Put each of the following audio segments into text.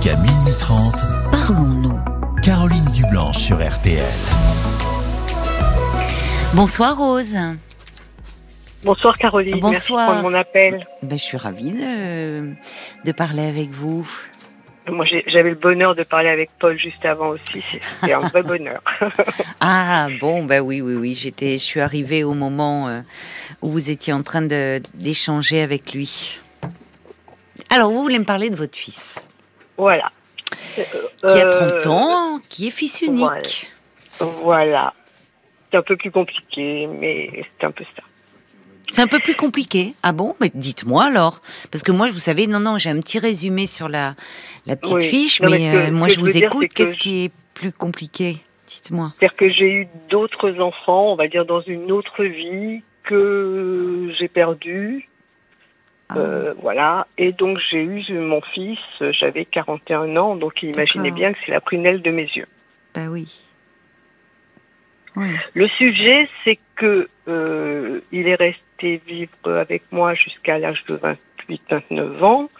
Jusqu'à minuit 30, Parlons-nous. Caroline Dublanche sur RTL. Bonsoir Rose. Bonsoir Caroline, merci Bonsoir. pour mon appel. Ben, je suis ravie de, de parler avec vous. Moi j'avais le bonheur de parler avec Paul juste avant aussi, c'était un vrai bonheur. Ah bon, ben oui, oui, oui. J'étais, je suis arrivée au moment euh, où vous étiez en train de, d'échanger avec lui. Alors, vous voulez me parler de votre fils, voilà. qui a Euh, 30 ans, qui est fils unique. Voilà. C'est un peu plus compliqué, mais c'est un peu ça. C'est un peu plus compliqué. Ah bon? Mais dites-moi alors. Parce que moi, vous savez, non, non, j'ai un petit résumé sur la, la petite Oui. fiche, Non, mais, mais ce que- euh, moi, que je vous écoute. Qu'est-ce qui est plus compliqué? Dites-moi. C'est-à-dire que j'ai eu d'autres enfants, on va dire dans une autre vie, que j'ai perdu. Ah. Euh, voilà. Et donc j'ai eu mon fils, euh, j'avais 41 ans, donc imaginez bien que c'est la prunelle de mes yeux. Bah oui. Oui. Le sujet, c'est que euh, il est resté vivre avec moi jusqu'à l'âge de 28-29 ans.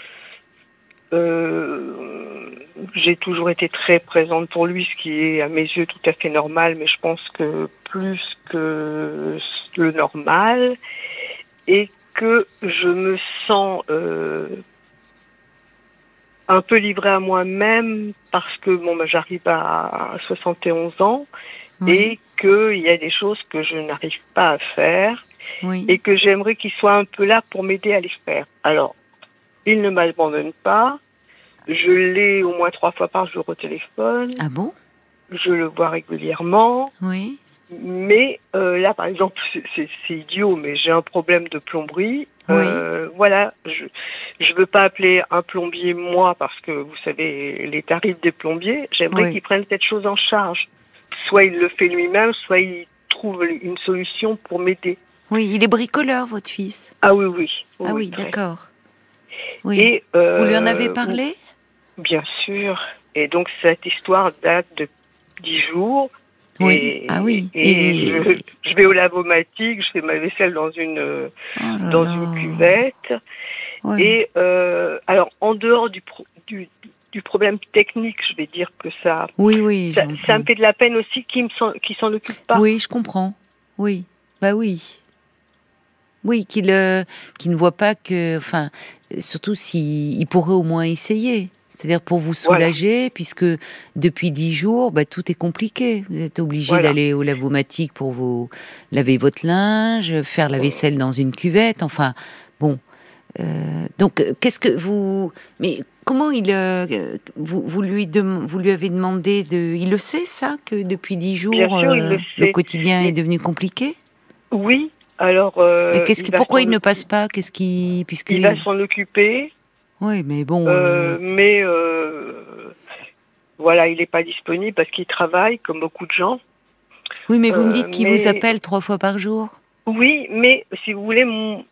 Euh, j'ai toujours été très présente pour lui, ce qui est à mes yeux tout à fait normal, mais je pense que plus que le normal, et que je me sens euh, un peu livrée à moi-même parce que bon, bah, j'arrive à 71 ans Oui. et qu'il y a des choses que je n'arrive pas à faire oui. et que j'aimerais qu'il soit un peu là pour m'aider à les faire. Alors, il ne m'abandonne pas. Je l'ai au moins trois fois par jour au téléphone. Ah bon? Je le vois régulièrement. Oui. Mais euh, là, par exemple, c'est- idiot, mais j'ai un problème de plomberie. Euh, voilà, je je veux pas appeler un plombier moi parce que vous savez les tarifs des plombiers. J'aimerais Oui. qu'il prenne cette chose en charge. Soit il le fait lui-même, soit il trouve une solution pour m'aider. Oui, il est bricoleur, votre fils. Ah oui, oui. ah oui, d'accord. Oui. Et, euh, vous lui en avez parlé? Bien sûr. Et donc cette histoire date de dix jours. Oui. Et, Ah oui. Et, Et- Je, je vais au lavomatique, je fais ma vaisselle dans une Oh là dans là. une cuvette. Ouais. Et euh, alors en dehors du, pro- du du problème technique, je vais dire que ça Oui, oui. ça, me fait de la peine aussi qu'il me s'en qu'il s'en occupe pas. Oui, je comprends. Oui. Bah oui. Oui, qu'il euh, qu'il ne voit pas que. Enfin, surtout s'il il pourrait au moins essayer. C'est-à-dire pour vous Voilà. soulager, puisque depuis dix jours, bah, tout est compliqué. Vous êtes obligé Voilà. d'aller au lavomatique pour vous laver votre linge, faire la vaisselle dans une cuvette. Enfin, bon. Euh, donc, euh, qu'est-ce que vous. Mais comment il. euh, vous, vous, lui dem- vous lui avez demandé de. Il le sait, ça, que depuis dix jours, sûr, euh, le quotidien est devenu compliqué? Oui. Alors. Mais qu'est-ce il que, va pourquoi il ne passe pas? Qu'est-ce qui. Puisque Il va s'en occuper. Oui, mais bon. Euh, euh, mais euh, voilà, il n'est pas disponible parce qu'il travaille comme beaucoup de gens. oui, mais vous me dites qu'il mais- vous appelle trois fois par jour. Oui, mais si vous voulez, mon-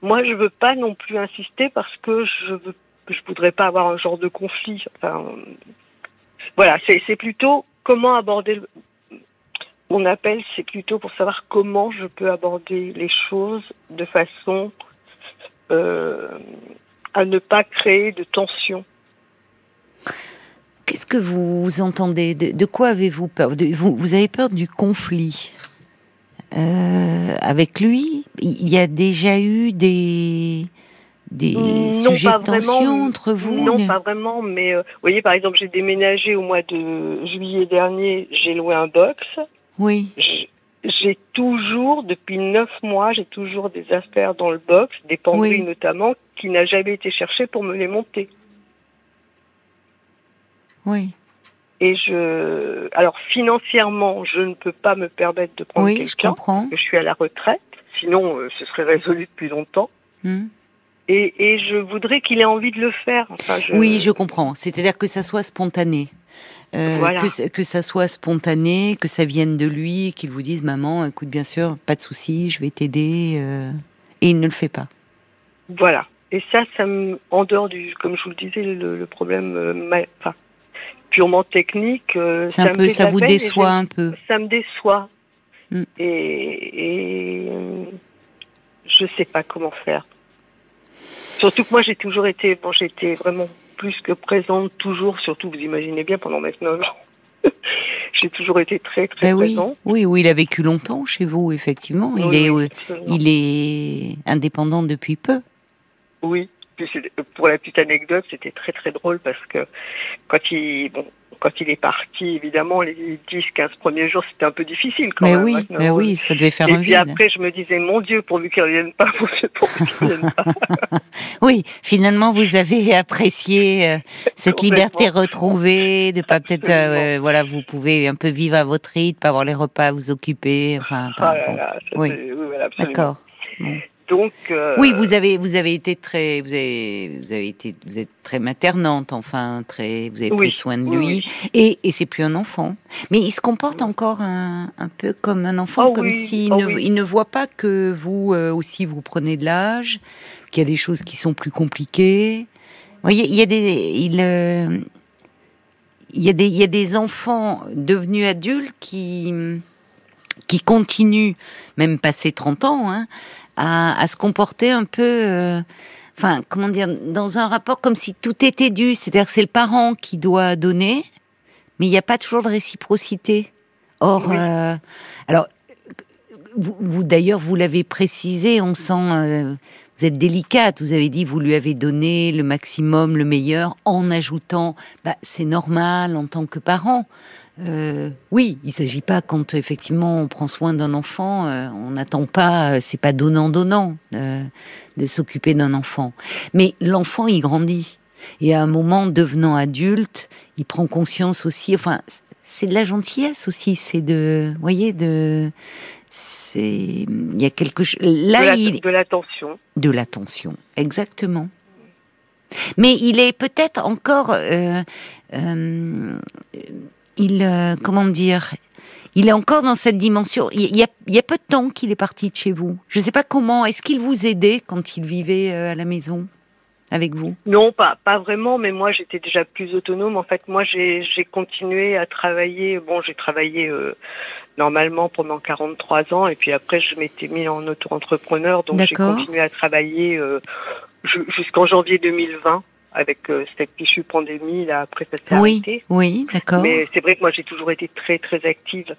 moi je veux pas non plus insister parce que je veux, je voudrais pas avoir un genre de conflit. Enfin, voilà, c'est c'est plutôt comment aborder le- mon appel, c'est plutôt pour savoir comment je peux aborder les choses de façon euh, à ne pas créer de tension. Qu'est-ce que vous entendez de, de quoi avez-vous peur De- vous, vous avez peur du conflit Euh, avec lui? Il y a déjà eu des des Non, sujets de tension vraiment. entre vous Non, pas vraiment, mais euh, vous voyez, par exemple, j'ai déménagé au mois de juillet dernier, j'ai loué un box. Oui, J'ai toujours, depuis neuf mois, j'ai toujours des affaires dans le box, des pendules Oui. notamment, qui n'a jamais été cherché pour me les monter. oui, Et je, alors financièrement, je ne peux pas me permettre de prendre oui, je quelqu'un, comprends. que je suis à la retraite. Sinon, euh, ce serait résolu depuis longtemps. Hmm. Et, et je voudrais qu'il ait envie de le faire. Enfin, je... Oui, je comprends. C'est-à-dire que ça soit spontané. Euh, Voilà. que, ça- que ça soit spontané, que ça vienne de lui, qu'il vous dise maman, écoute bien sûr, pas de souci, je vais t'aider, euh, et il ne le fait pas. Voilà. Et ça, ça me, en dehors du, comme je vous le disais, le, le problème, euh, ma- enfin, purement technique, ça un me peu, ça vous déçoit un peu. Ça me déçoit. Mm. Et, et je sais pas comment faire. Surtout que moi, j'ai toujours été, bon, j'étais vraiment plus que présente toujours, surtout vous imaginez bien pendant 29 ans. J'ai toujours été très très Ben oui, présent. oui, oui, il a vécu longtemps chez vous, effectivement. Il Oui, est, oui, euh, il est indépendant depuis peu. Oui. Puis pour la petite anecdote, c'était très très drôle parce que quand il bon quand il est parti, évidemment, les 10-15 premiers jours, c'était un peu difficile quand Mais même. oui, Maintenant, mais oui, ça devait faire Et un puis vide. après, je me disais, mon Dieu, pourvu qu'il revienne pas, pourvu qu'il revienne pas. Oui, finalement, vous avez apprécié euh, cette liberté retrouvée, de pas peut-être, euh, Absolument. voilà, vous pouvez un peu vivre à votre rythme, pas avoir les repas à vous occuper, enfin, Ah là là, oui. c'est- oui, voilà, absolument. d'accord. Donc, euh, Oui, vous avez, vous avez été très, vous avez, vous avez été, vous êtes très maternante, enfin, très, vous avez Oui, pris soin de oui, lui, oui. et, et c'est plus un enfant. Mais il se comporte encore un, un peu comme un enfant, Oh comme s'il oh ne, il ne voit pas que vous euh, aussi vous prenez de l'âge, qu'il y a des choses qui sont plus compliquées. Vous voyez, il y a des, il, euh, il y a des, il y a des enfants devenus adultes qui, qui continuent, même passé 30 ans, hein, à, à se comporter un peu, euh, enfin, comment dire, dans un rapport comme si tout était dû. C'est-à-dire que c'est le parent qui doit donner, mais il n'y a pas toujours de réciprocité. Or, Oui. euh, alors, vous, vous, d'ailleurs, vous l'avez précisé, on sent, euh, vous êtes délicate. Vous avez dit, vous lui avez donné le maximum, le meilleur, en ajoutant, bah, c'est normal en tant que parent. Euh, oui, il s'agit pas quand effectivement on prend soin d'un enfant, euh, on n'attend pas, euh, c'est pas donnant donnant euh, de s'occuper d'un enfant. Mais l'enfant il grandit et à un moment devenant adulte, il prend conscience aussi. Enfin, c'est de la gentillesse aussi, c'est de, voyez, de, c'est, il y a quelque chose. Là, de la- il de l'attention. de l'attention, exactement. Mais il est peut-être encore, euh, euh, il, euh, comment dire, il est encore dans cette dimension. Il y a, il y a peu de temps qu'il est parti de chez vous. Je ne sais pas comment. Est-ce qu'il vous aidait quand il vivait euh, à la maison avec vous? Non, pas, pas vraiment, mais moi j'étais déjà plus autonome. En fait, moi j'ai continué à travailler. Bon, j'ai travaillé euh, normalement pendant 43 ans, et puis après je m'étais mis en auto-entrepreneur, donc j'ai continué à travailler euh, ju- jusqu'en janvier 2020 avec euh, cette fichue pandémie. Là, après ça s'est Oui, arrêté. oui, d'accord. Mais c'est vrai que moi j'ai toujours été très très active.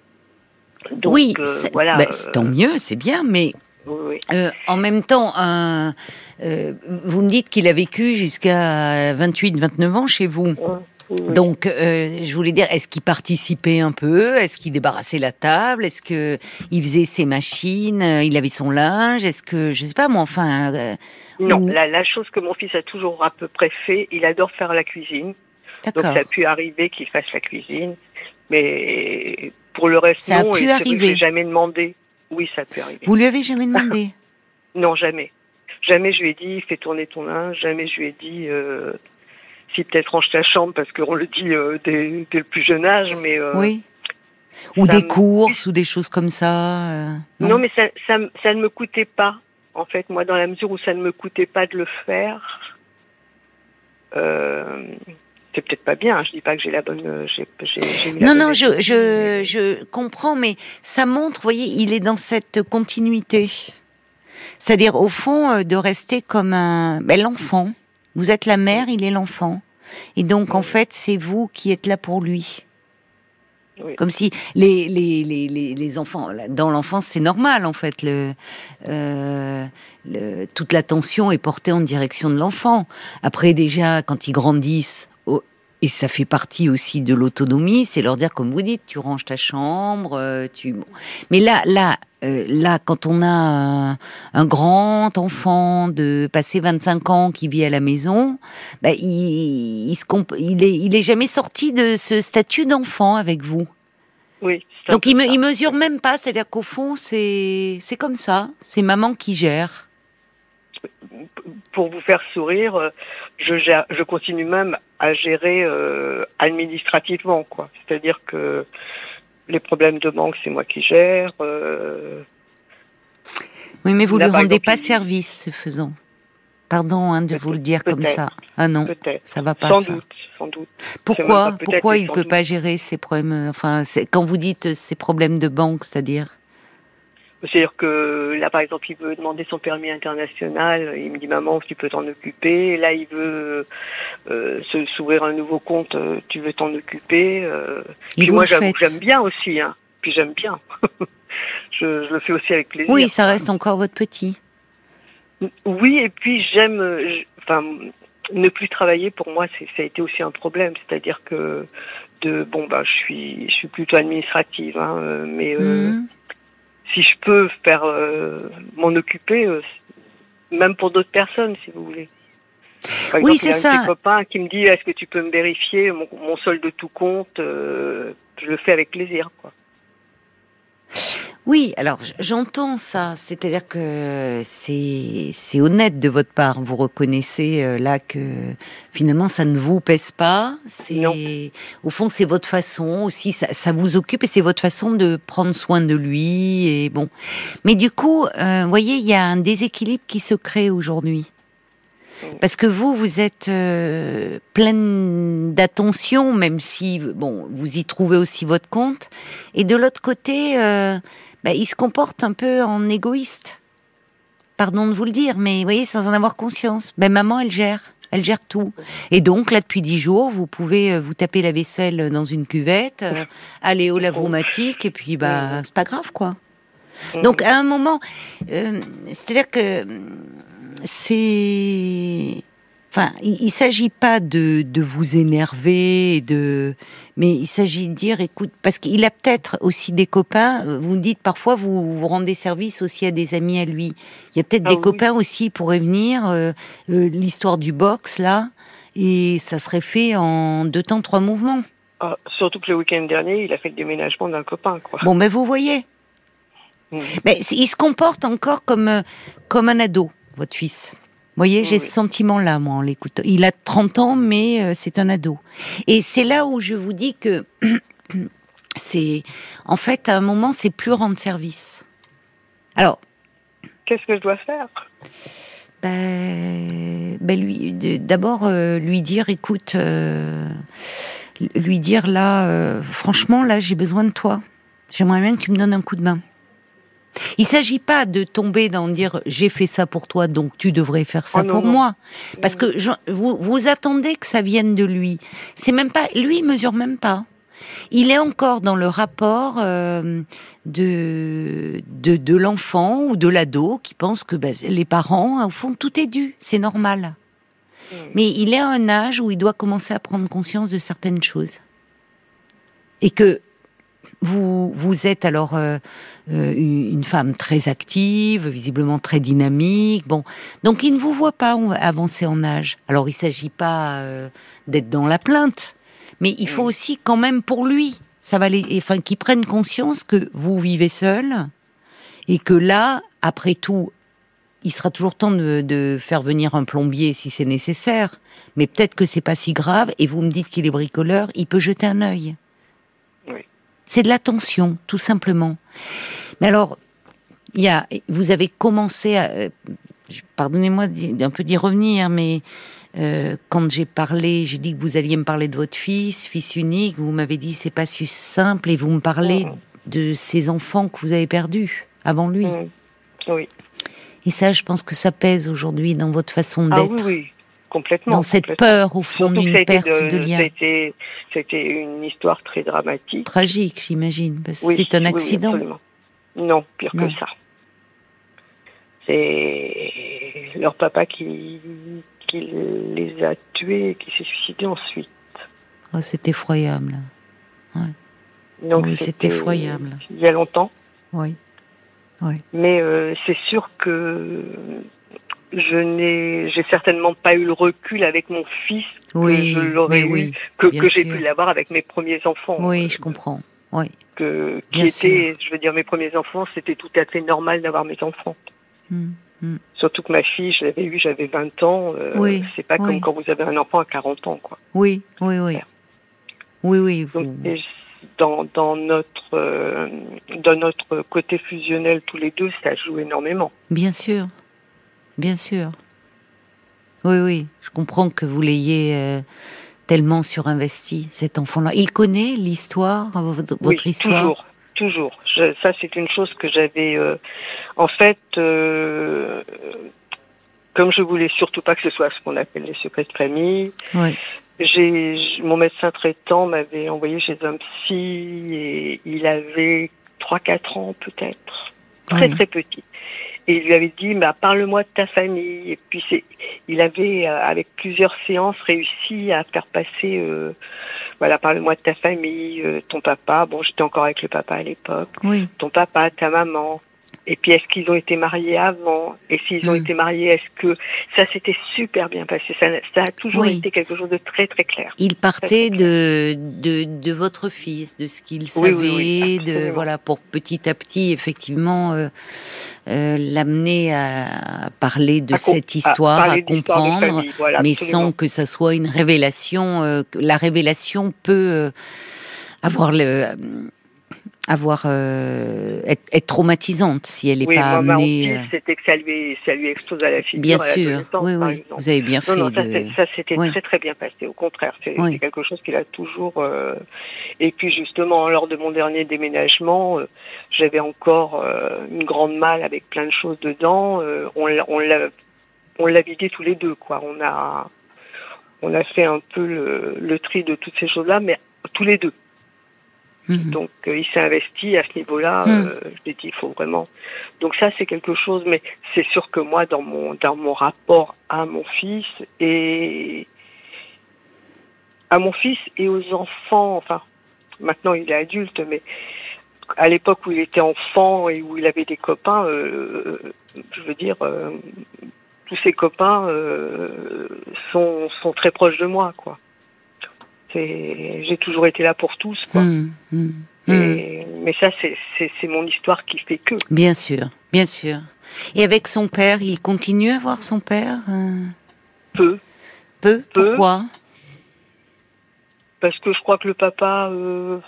Donc, oui, euh, voilà. c'est tant mieux, c'est bien, mais oui, oui. Euh, en même temps, euh, vous me dites qu'il a vécu jusqu'à 28-29 ans chez vous. Oui. Donc, euh, je voulais dire, est-ce qu'il participait un peu? Est-ce qu'il débarrassait la table? Est-ce que il faisait ses machines? Euh, Il avait son linge? Est-ce que, je sais pas moi, enfin, euh, Non, ou- la, la chose que mon fils a toujours à peu près fait, il adore faire la cuisine. Donc ça a pu arriver qu'il fasse la cuisine, mais pour le reste Ça a pu que arriver. j'ai jamais demandé. Oui, ça a pu arriver. Vous lui avez jamais demandé? Non, jamais. Jamais je lui ai dit fais tourner ton linge. Jamais je lui ai dit euh, si peut-être range ta chambre parce qu'on le dit euh, dès, dès le plus jeune âge, mais euh, Oui. Ou des me- courses ou des choses comme ça euh, non? mais ça, ça, ne me coûtait pas. En fait, moi, dans la mesure où ça ne me coûtait pas de le faire, euh, c'est peut-être pas bien. hein. Je dis pas que j'ai la bonne. Non, bonne non, je, comprends, mais ça montre, vous voyez, il est dans cette continuité. C'est-à-dire, au fond, de rester comme un, ben, l'enfant. Vous êtes la mère, il est l'enfant. Et donc, en fait, c'est vous qui êtes là pour lui. Oui. Comme si les, les, les, les, les enfants, dans l'enfance, c'est normal, en fait. Le, euh, le, toute l'attention est portée en direction de l'enfant. Après, déjà, quand ils grandissent, et ça fait partie aussi de l'autonomie, c'est leur dire, comme vous dites, tu ranges ta chambre, euh, tu. Mais là, là, euh, là, quand on a un, grand enfant de passer 25 ans qui vit à la maison, bah, il, il, se comp- il est, il est jamais sorti de ce statut d'enfant avec vous. Oui. Donc il, me, il mesure même pas, c'est-à-dire qu'au fond, c'est, c'est comme ça, c'est maman qui gère. Pour vous faire sourire, je, gère, je continue même à gérer euh, administrativement, quoi. C'est-à-dire que les problèmes de banque, c'est moi qui gère. euh, Oui, mais vous ne lui rendez pas service, ce faisant. Pardon hein, de vous le dire comme ça. Ah non, ça va pas Sans ça. doute, sans doute. Pourquoi, pas pourquoi il sans peut doute. pas gérer ses problèmes euh, Enfin, quand vous dites ses problèmes de banque, c'est-à-dire C'est-à-dire que là, par exemple, il veut demander son permis international. Il me dit, maman, tu peux t'en occuper. Là, il veut euh, se s'ouvrir un nouveau compte. euh, Tu veux t'en occuper. euh. Et Puis moi, j'aime bien aussi. Hein. Puis j'aime bien. je, je le fais aussi avec plaisir. Oui, ça reste encore votre petit. Oui, et puis j'aime, enfin, ne plus travailler pour moi, ça a été aussi un problème. C'est-à-dire que de, bon, bah, je suis, je suis plutôt administrative, hein, euh, mais euh, Mhm. Si je peux faire euh, m'en occuper, euh, même pour d'autres personnes, si vous voulez. Par Oui, exemple, y c'est ça. ses copains qui me dit est-ce que tu peux me vérifier mon, mon solde de tout compte euh, Je le fais avec plaisir, quoi. Oui, alors j'entends ça, c'est-à-dire que c'est c'est honnête de votre part. Vous reconnaissez euh, là que finalement ça ne vous pèse pas. Non. C'est au fond c'est votre façon aussi, ça, ça vous occupe et c'est votre façon de prendre soin de lui et bon. Mais du coup, euh, vous voyez, il y a un déséquilibre qui se crée aujourd'hui. Parce que vous, vous êtes euh, pleine d'attention, même si bon, vous y trouvez aussi votre compte. Et de l'autre côté, euh, bah, il se comporte un peu en égoïste. Pardon de vous le dire, mais vous voyez, sans en avoir conscience. Ben, maman, elle gère. Elle gère tout. Et donc, là, depuis dix jours, vous pouvez euh, vous taper la vaisselle dans une cuvette, euh, aller au lavomatique, et puis, bah, c'est pas grave, quoi. Donc, à un moment, euh, c'est-à-dire que c'est. Enfin, il, il s'agit pas de, de vous énerver, de, mais il s'agit de dire, écoute, parce qu'il a peut-être aussi des copains. euh, Vous dites parfois, vous vous rendez service aussi à des amis à lui. Il y a peut-être Ah des oui. copains aussi pourraient venir. euh, euh, L'histoire du box là, et ça serait fait en deux temps, trois mouvements. Ah, surtout que le week-end dernier, il a fait le déménagement d'un copain, quoi. Bon, mais vous voyez. Mm. Mais il se comporte encore comme, euh, comme un ado, votre fils. Vous voyez, j'ai ce sentiment-là, moi, en l'écoutant. Il a 30 ans, mais euh, c'est un ado. Et c'est là où je vous dis que c'est, en fait, à un moment, c'est plus rendre service. Alors, Qu'est-ce que je dois faire? Ben, ben lui, d'abord euh, lui dire, écoute, euh, lui dire là, euh, franchement, là, j'ai besoin de toi. J'aimerais bien que tu me donnes un coup de main. Il s'agit pas de tomber dans dire j'ai fait ça pour toi, donc tu devrais faire ça Oh non, pour non. moi, parce que je- vous vous attendez que ça vienne de lui. C'est même pas lui, il mesure même pas. Il est encore dans le rapport euh, de, de, de l'enfant ou de l'ado qui pense que ben, les parents, au fond, tout est dû, c'est normal. Mm. Mais il est à un âge où il doit commencer à prendre conscience de certaines choses. Et que vous, vous êtes alors euh, euh, une femme très active, visiblement très dynamique. Bon, donc il ne vous voit pas avancer en âge. Alors il s'agit pas euh, d'être dans la plainte, mais il faut aussi quand même pour lui, ça va les, enfin qu'il prenne conscience que vous vivez seul et que là, après tout, il sera toujours temps de, de faire venir un plombier si c'est nécessaire. Mais peut-être que c'est pas si grave. Et vous me dites qu'il est bricoleur, il peut jeter un œil. C'est de l'attention, tout simplement. Mais alors, il y a, vous avez commencé à, euh, pardonnez-moi d'y- d'un peu d'y revenir, mais euh, quand j'ai parlé, j'ai dit que vous alliez me parler de votre fils, fils unique, vous m'avez dit c'est pas si simple et vous me parlez Mm. de ces enfants que vous avez perdus avant lui. Mm. Oui. Et ça, je pense que ça pèse aujourd'hui dans votre façon Ah oui, d'être, oui, complètement. dans cette complètement. peur au fond d'une perte de, de- lien. Été une histoire très dramatique. Tragique, j'imagine, Oui, c'est un oui, oui, accident. non, pire Non. que ça. C'est leur papa qui, qui les a tués et qui s'est suicidé ensuite. Oh, c'est effroyable. Donc Oui, c'est c'était effroyable. Il y a longtemps. Oui. Mais euh, c'est sûr que je n'ai, j'ai certainement pas eu le recul avec mon fils Oui, je l'aurais eu, oui, que, que j'ai pu l'avoir avec mes premiers enfants. oui, je comprends. Oui, Que, qui étaient, je veux dire, mes premiers enfants, c'était tout à fait normal d'avoir mes enfants. Mm. Surtout que ma fille, je l'avais eue, j'avais 20 ans. euh, Oui, c'est pas comme quand vous avez un enfant à 40 ans, quoi. oui, oui, oui. Oui, oui. Vous- dans, dans notre, euh, dans notre côté fusionnel tous les deux, ça joue énormément. Bien sûr, bien sûr. Oui, oui, je comprends que vous l'ayez euh, tellement surinvesti, cet enfant-là. Il connaît l'histoire, votre, Oui, histoire? toujours. toujours. Je, ça, c'est une chose que j'avais. euh, en fait, euh, comme je voulais surtout pas que ce soit ce qu'on appelle les secrets de famille, Oui. j'ai j- mon médecin traitant m'avait envoyé chez un psy et il avait 3-4 ans peut-être, très Oui. très petit. Et il lui avait dit, bah, parle-moi de ta famille. Et puis c'est, il avait, euh, avec plusieurs séances, réussi à faire passer, euh, voilà, parle-moi de ta famille, euh, ton papa. Bon, j'étais encore avec le papa à l'époque. Oui. Ton papa, ta maman. Et puis est-ce qu'ils ont été mariés avant? Et s'ils ont Mm. été mariés, est-ce que ça s'était super bien passé? Ça, ça a toujours Oui. été quelque chose de très très clair. Il partait de, de, de votre fils, de ce qu'il savait, Oui, oui, oui, de voilà pour petit à petit effectivement euh, euh, l'amener à parler de À cette histoire, à, comprendre, famille, voilà, mais absolument. sans que ça soit une révélation. euh, la révélation peut euh, avoir le avoir euh, être, être traumatisante si elle n'est Oui, pas moi, amenée. euh, c'était que ça lui, ça lui explose à la figure. bien à sûr, oui, oui, vous avez bien fait Non, de. ça s'était Oui. très très bien passé. Au contraire, c'est quelque chose qu'il a toujours. euh, Et puis justement, lors de mon dernier déménagement, euh, j'avais encore euh, une grande malle avec plein de choses dedans. Euh, on l'a, on l'a, on l'a vidé tous les deux, quoi. On a, on a fait un peu le, le tri de toutes ces choses-là, mais tous les deux. Mhm. Donc euh, il s'est investi à ce niveau-là. Mm. euh, je l'ai dit, il faut vraiment. Donc ça c'est quelque chose, mais c'est sûr que moi dans mon dans mon rapport à mon fils et à mon fils et aux enfants, enfin maintenant il est adulte, mais à l'époque où il était enfant et où il avait des copains, euh, je veux dire, euh, tous ses copains euh, sont sont très proches de moi, quoi. J'ai toujours été là pour tous, quoi. Mhm. Mhm. Et- mais ça, c'est mon histoire qui fait que. Bien sûr, bien sûr. Et avec son père, il continue à voir son père euh, Peu, Peu? Peu. Pourquoi? Parce que je crois que le papa euh,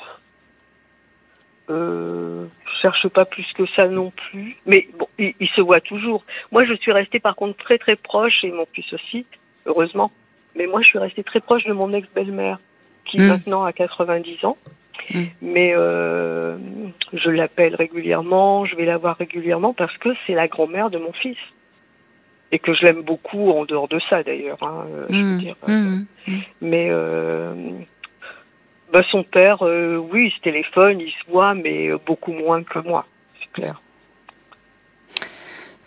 euh, cherche pas plus que ça non plus. Mais bon, il, il se voit toujours. Moi, je suis restée par contre très très proche, et mon fils aussi, heureusement. Mais moi, je suis restée très proche de mon ex-belle-mère, qui Mm. maintenant a 90 ans. Mm. Mais euh, je l'appelle régulièrement, je vais la voir régulièrement parce que c'est la grand-mère de mon fils. Et que je l'aime beaucoup en dehors de ça d'ailleurs. hein, euh, je veux Mhm. dire, euh, mais bah, son père, oui, il se téléphone, il se voit, mais beaucoup moins que moi, c'est clair.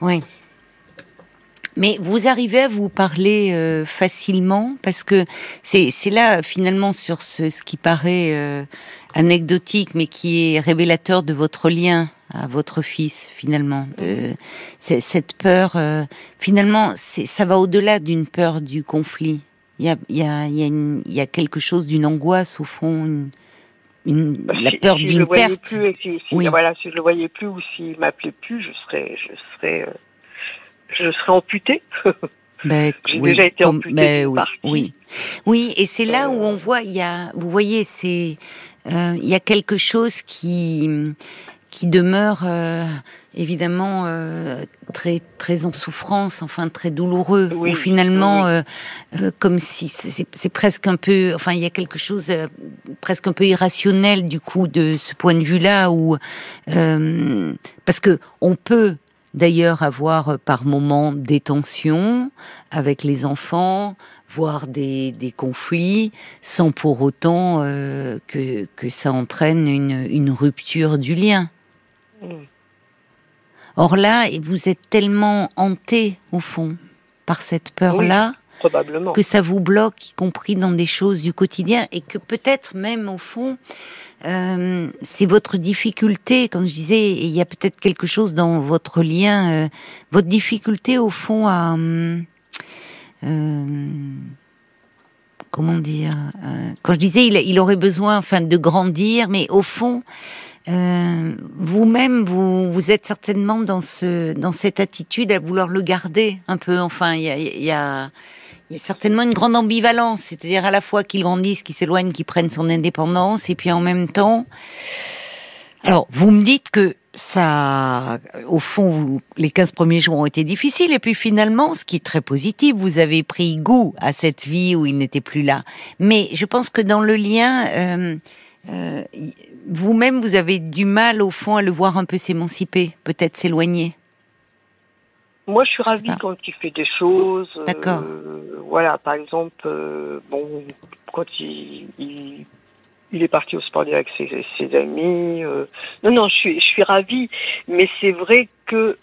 Oui. Mais vous arrivez à vous parler euh, facilement? Parce que c'est c'est là finalement sur ce, ce qui paraît euh, anecdotique mais qui est révélateur de votre lien à votre fils finalement. C'est- cette peur, euh, finalement, ça va au-delà d'une peur du conflit. Il y a, il y a, il y a, une- il y a quelque chose d'une angoisse au fond, une, une- Bah, la si- peur si d'une perte. Plus, si- Oui. Voilà, si je le voyais plus ou s'il m'appelait plus, je serais, je serais, euh, je serais amputée. Ben, J'ai déjà été amputée ben oui, oui, oui, et c'est là où Euh. on voit, il y a, vous voyez, c'est, euh, il y a quelque chose qui qui demeure euh, évidemment euh, très très en souffrance, enfin très douloureux, Oui, où finalement, oui, euh, euh, comme si c'est- presque un peu, enfin il y a quelque chose euh, presque un peu irrationnel du coup de ce point de vue-là, où euh, parce que on peut d'ailleurs avoir euh, par moments des tensions avec les enfants, voire des, des conflits, sans pour autant euh, que, que ça entraîne une, une rupture du lien. Mm. Or là, vous êtes tellement hanté, au fond, par cette peur-là, Que ça vous bloque, y compris dans des choses du quotidien, et que peut-être même, au fond, euh, c'est votre difficulté, quand je disais, il y a peut-être quelque chose dans votre lien, euh, votre difficulté, au fond, à... euh, comment dire Quand je disais, il, aurait besoin, enfin, de grandir, mais au fond, vous-même, vous, vous êtes certainement dans ce, dans cette attitude à vouloir le garder un peu. Enfin, il y a, il y a certainement une grande ambivalence, c'est-à-dire à la fois qu'il grandisse, qu'il s'éloigne, qu'il prenne son indépendance, et puis en même temps. Alors, vous me dites que ça, au fond, les 15 premiers jours ont été difficiles, et puis finalement, ce qui est très positif, vous avez pris goût à cette vie où il n'était plus là. Mais je pense que dans le lien, euh, euh, vous-même, vous avez du mal, au fond, à le voir un peu s'émanciper, peut-être s'éloigner. Moi, je suis ravie quand il fait des choses. euh, D'accord. voilà, par exemple, euh, bon, quand il, il, il est parti au sport avec ses, ses amis. euh, non, non, je suis, je suis ravie. Mais c'est vrai que,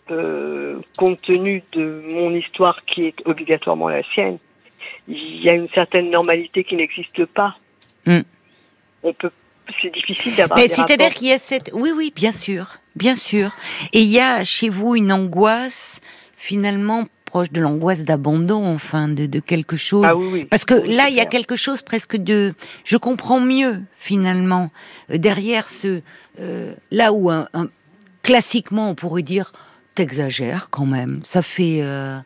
compte tenu de mon histoire qui est obligatoirement la sienne, il y a une certaine normalité qui n'existe pas. Hmm. On peut, c'est difficile d'avoir Mais c'est-à-dire qu'il y a cette, oui, oui, bien sûr, bien sûr. Et il y a chez vous une angoisse, finalement proche de l'angoisse d'abandon, enfin, de, de quelque chose. Ah oui, oui. Parce que Oui, là, il y a quelque chose presque de, je comprends mieux finalement euh, derrière ce, euh, là où un, un- classiquement on pourrait dire, t'exagères quand même. Ça fait, euh,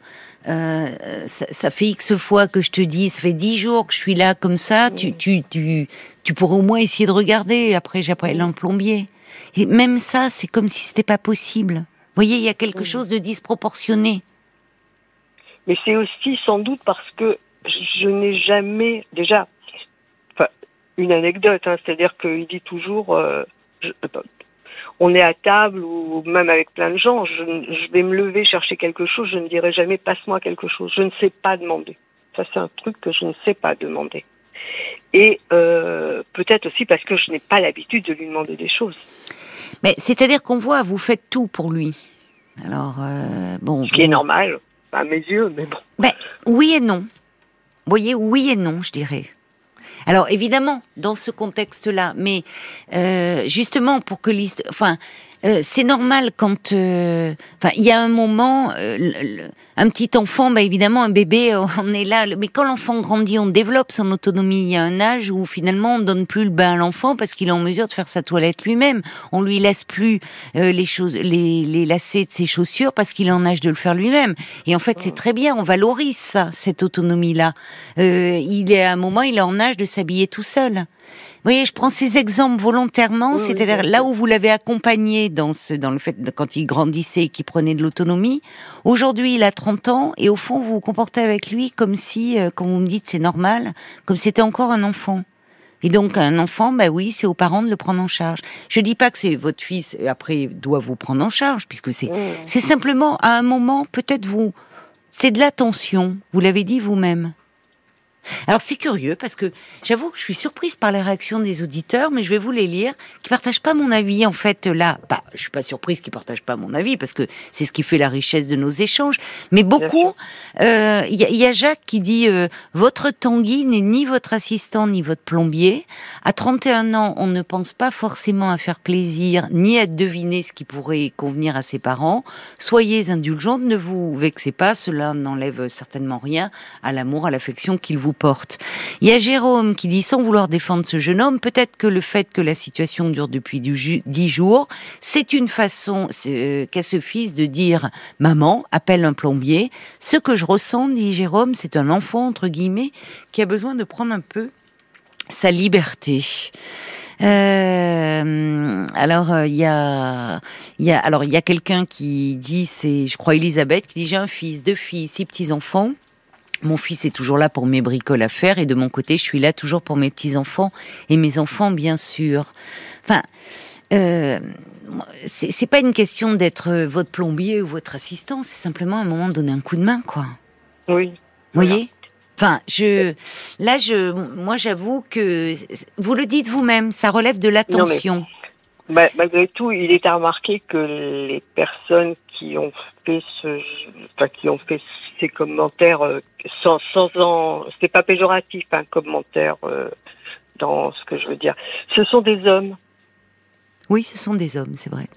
euh, ça, ça fait x fois que je te dis, ça fait dix jours que je suis là comme ça. Tu, tu, tu, tu pourrais au moins essayer de regarder. Après, j'appelle un plombier. Et même ça, c'est comme si c'était pas possible. Vous voyez, il y a quelque chose de disproportionné. Mais c'est aussi sans doute parce que je n'ai jamais déjà enfin, une anecdote, hein, c'est-à-dire qu'il dit toujours euh, je- euh, on est à table ou même avec plein de gens, je, je vais me lever chercher quelque chose, je ne dirai jamais passe-moi quelque chose. Je ne sais pas demander. Ça c'est un truc que je ne sais pas demander. Et euh, peut-être aussi parce que je n'ai pas l'habitude de lui demander des choses. Mais c'est-à-dire qu'on voit, vous faites tout pour lui. Alors, euh, bon. Ce qui est normal à mes yeux, mais bon. Oui et non. Vous voyez, oui et non, je dirais. Alors, évidemment, dans ce contexte-là, mais euh, justement pour que l'histoire... Enfin, euh, c'est normal quand... euh, Enfin, il y a un moment, euh, un petit enfant, bah évidemment, un bébé, euh, on est là. Mais quand l'enfant grandit, on développe son autonomie. Il y a un âge où finalement, on donne plus le bain à l'enfant parce qu'il est en mesure de faire sa toilette lui-même. On lui laisse plus euh, les choses, les, les lacets de ses chaussures parce qu'il est en âge de le faire lui-même. Et en fait, c'est très bien. On valorise ça, cette autonomie-là. Il est à un moment, il est en âge de s'habiller tout seul. Vous voyez, je prends ces exemples volontairement, Oui, c'est-à-dire là où vous l'avez accompagné dans ce, dans le fait de, quand il grandissait et qu'il prenait de l'autonomie. Aujourd'hui, il a 30 ans et au fond, vous vous comportez avec lui comme si, euh, quand vous me dites c'est normal, comme si c'était encore un enfant. Et donc un enfant, bah oui, c'est aux parents de le prendre en charge. Je dis pas que c'est votre fils et après doit vous prendre en charge, puisque c'est c'est simplement à un moment, peut-être vous, c'est de l'attention. Vous l'avez dit vous-même. Alors c'est curieux parce que j'avoue que je suis surprise par les réactions des auditeurs, mais je vais vous les lire, qui partagent pas mon avis en fait là. Bah, je suis pas surprise qu'ils partagent pas mon avis parce que c'est ce qui fait la richesse de nos échanges. Mais beaucoup, euh, il y, a- il y a Jacques qui dit euh, votre Tanguy n'est ni votre assistant ni votre plombier. À 31 ans, on ne pense pas forcément à faire plaisir ni à deviner ce qui pourrait convenir à ses parents. Soyez indulgente, ne vous vexez pas, cela n'enlève certainement rien à l'amour, à l'affection qu'il vous porte. Il y a Jérôme qui dit, sans vouloir défendre ce jeune homme, peut-être que le fait que la situation dure depuis dix jours, c'est une façon euh, qu'a ce fils de dire, maman, appelle un plombier. Ce que je ressens, dit Jérôme, c'est un enfant, entre guillemets, qui a besoin de prendre un peu sa liberté. Euh, alors euh, il y a, y a, alors il y a quelqu'un qui dit, c'est, je crois Elisabeth, qui dit j'ai un fils, deux filles, six petits enfants. Mon fils est toujours là pour mes bricoles à faire et de mon côté, je suis là toujours pour mes petits enfants et mes enfants bien sûr. Enfin, euh, c'est pas une question d'être euh, votre plombier ou votre assistant, c'est simplement un moment de donner un coup de main, quoi. Oui. Vous voyez? Enfin, je, là, je, moi, j'avoue que vous le dites vous-même, ça relève de l'attention. Ma- malgré tout, il est à remarquer que les personnes qui ont fait ce, enfin, qui ont fait ces commentaires euh, sans, sans en, c'est pas péjoratif, un commentaire euh, dans ce que je veux dire. Ce sont des hommes. Oui, ce sont des hommes, c'est vrai.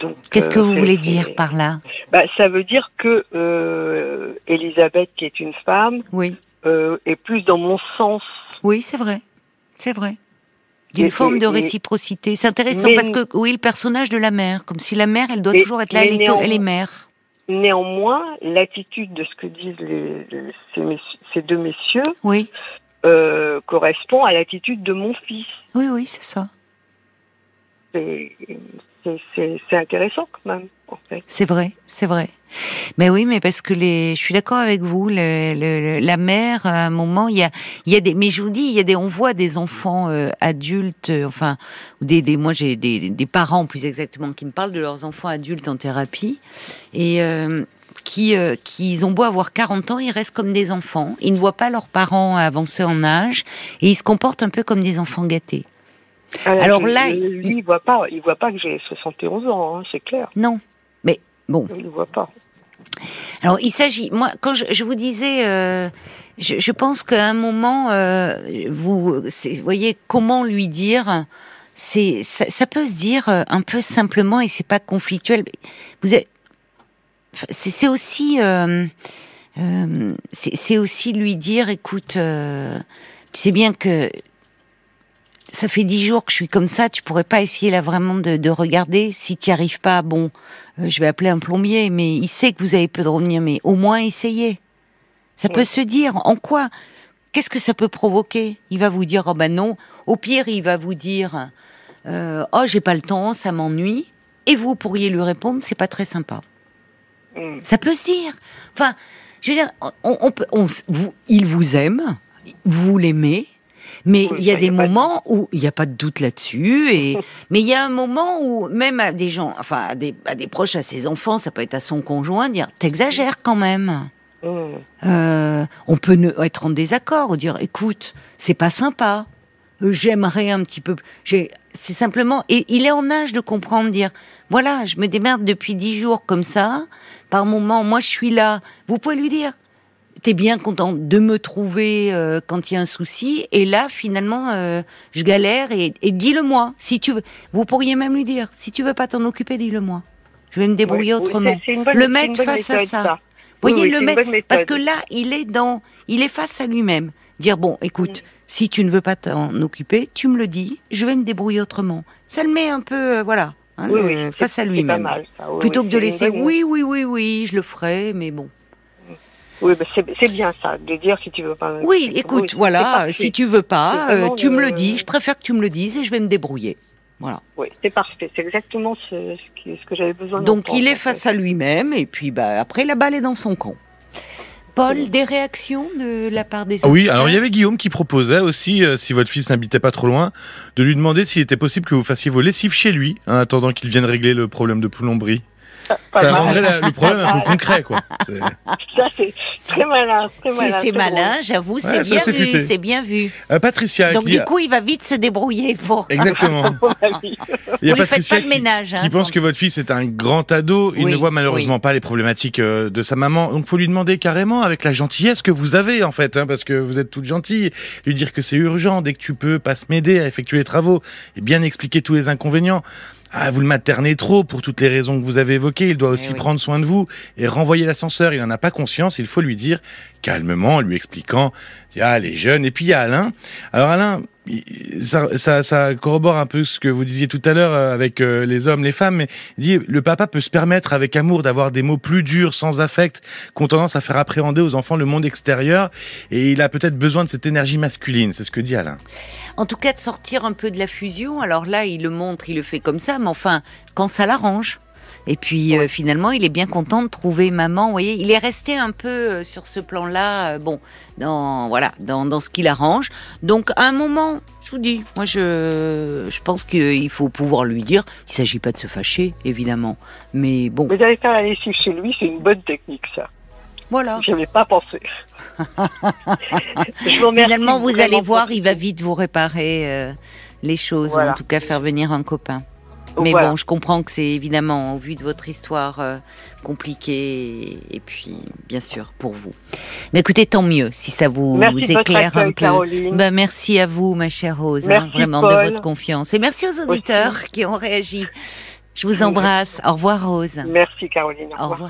Donc, Qu'est-ce que euh, vous voulez dire par là? Bah, Ça veut dire que euh, Elisabeth, qui est une femme, Oui, est plus dans mon sens. oui, c'est vrai, c'est vrai. Il y a Et- une forme de réciprocité. C'est intéressant Mais- parce que oui, le personnage de la mère, comme si la mère, elle doit Mais- toujours être là, elle est, néanmoins- elle est mère. Néanmoins, l'attitude de ce que disent les, les- ces, messieurs- ces deux messieurs Oui, euh, correspond à l'attitude de mon fils. oui, oui, c'est ça. C'est intéressant quand même. C'est vrai, c'est vrai. Mais oui, mais parce que les, je suis d'accord avec vous. Le, le- le- la mère, à un moment, il y a, il y a des, mais je vous dis, il y a des, on voit des enfants euh, adultes, euh, enfin, des, des, moi j'ai des, des parents plus exactement qui me parlent de leurs enfants adultes en thérapie et euh, qui, euh, qui ils ont beau avoir 40 ans, ils restent comme des enfants. Ils ne voient pas leurs parents avancer en âge et ils se comportent un peu comme des enfants gâtés. Alors je- là, je- il- lui, il voit pas, il voit pas que j'ai 71 ans, hein, c'est clair. Non, bon. Il voit pas. Alors, il s'agit, moi, quand je, je vous disais, euh, je, je pense qu'à un moment, euh, vous, voyez, comment lui dire, c'est, ça, ça peut se dire euh, un peu simplement et c'est pas conflictuel. Vous êtes, c'est, aussi, euh, c'est, aussi lui dire, écoute, tu sais bien que ça fait dix jours que je suis comme ça, tu pourrais pas essayer là vraiment de, de regarder. Si tu n'y arrives pas, bon, euh, je vais appeler un plombier, mais il sait que vous avez peu de revenir, mais au moins essayez. Ça peut se dire. En quoi? Qu'est-ce que ça peut provoquer? Il va vous dire, oh ben non. Au pire, il va vous dire, euh, oh j'ai pas le temps, ça m'ennuie. Et vous pourriez lui répondre, c'est pas très sympa. Mm. Ça peut se dire. Enfin, je veux dire, on, on peut, on vous, il vous aime, vous l'aimez, mais Oui, il y a ça, des y a pas de moments où il n'y a pas de doute là-dessus. Et mais il y a un moment où même à des gens, enfin à des, à des proches, à ses enfants, ça peut être à son conjoint, dire t'exagères quand même. Mm. Euh, on peut ne, être en désaccord ou dire écoute, c'est pas sympa. Euh, J'aimerais un petit peu. j'ai- C'est simplement. Et il est en âge de comprendre, dire voilà, je me démerde depuis dix jours comme ça. Par moment, moi je suis là. Vous pouvez lui dire t'es bien content de me trouver euh, quand il y a un souci. Et là, finalement, euh, je galère et, et dis-le-moi si tu veux. Vous pourriez même lui dire si tu veux pas t'en occuper, dis-le-moi. Je vais me débrouiller Oui, oui, autrement. bonne- Le mettre face à ça. Oui, voyez le mettre parce que là il est dans il est face à lui-même dire bon écoute si tu ne veux pas t'en occuper tu me le dis je vais me débrouiller autrement ça le met un peu euh, voilà hein, le- face à lui-même mal, ça. Oui, plutôt que de laisser oui oui oui oui je le ferai mais bon Oui, mais c'est c'est bien ça, de dire si tu veux pas. oui écoute voilà si tu veux pas euh, tu me le le- dis je préfère que tu me le dises et je vais me débrouiller voilà Oui, c'est parfait. C'est exactement ce, ce, qui- ce que j'avais besoin donc il est face fait. à lui-même et puis bah après la balle est dans son camp Paul des réactions de la part des Oui, alors il y avait Guillaume qui proposait aussi, euh, si votre fils n'habitait pas trop loin, de lui demander s'il était possible que vous fassiez vos lessives chez lui, en attendant qu'il vienne régler le problème de plomberie. Ça mal. rendrait la- le problème un peu concret, quoi. C'est- Ça, c'est très malin. Très C'est malin, j'avoue, c'est Ouais, bien vu, c'est bien vu. Euh, Patricia, Donc qui... du coup, il va vite se débrouiller pour. exactement. Il y a Vous Patricia pas de qui- ménage. qui hein, pense quand- que votre fils est un grand ado, il Oui, ne voit malheureusement pas les problématiques euh, de sa maman. Donc faut lui demander carrément avec la gentillesse que vous avez en fait, hein, parce que vous êtes toute gentille, lui dire que c'est urgent dès que tu peux, passe m'aider à effectuer les travaux et bien expliquer tous les inconvénients. Ah, vous le maternez trop pour toutes les raisons que vous avez évoquées. Il doit aussi Eh oui. prendre soin de vous et renvoyer l'ascenseur. Il n'en a pas conscience. Il faut lui dire calmement, en lui expliquant. Ah, les jeunes. Et puis il y a Alain. Alors Alain, il- ça, ça, corrobore un peu ce que vous disiez tout à l'heure euh, avec euh, les hommes, les femmes. Mais le papa peut se permettre avec amour d'avoir des mots plus durs, sans affect, qui ont tendance à faire appréhender aux enfants le monde extérieur. Et il a peut-être besoin de cette énergie masculine. C'est ce que dit Alain. En tout cas, de sortir un peu de la fusion. Alors là, il le montre, il le fait comme ça, mais enfin, quand ça l'arrange. Et puis euh, finalement, il est bien content de trouver maman. Vous voyez, il est resté un peu euh, sur ce plan-là, euh, bon, dans voilà, dans, dans ce qu'il arrange. Donc à un moment, je vous dis, moi je je pense qu'il faut pouvoir lui dire. Il s'agit pas de se fâcher, évidemment, mais bon, Mais d'aller faire la lessive chez lui, c'est une bonne technique, ça. voilà. Je n'avais pas pensé. Je vous Finalement, vous allez voir, il va vite vous réparer euh, les choses, ou en tout cas faire venir un copain. Mais Voilà. bon, je comprends que c'est évidemment, au vu de votre histoire, euh, compliqué, et puis, bien sûr, pour vous. Mais écoutez, tant mieux, si ça vous, éclaire un peu. Ben, merci à vous, ma chère Rose, hein, vraiment de votre confiance. Et merci aux auditeurs qui ont réagi. Je vous embrasse. Au revoir, Rose. Merci, Caroline. Au revoir.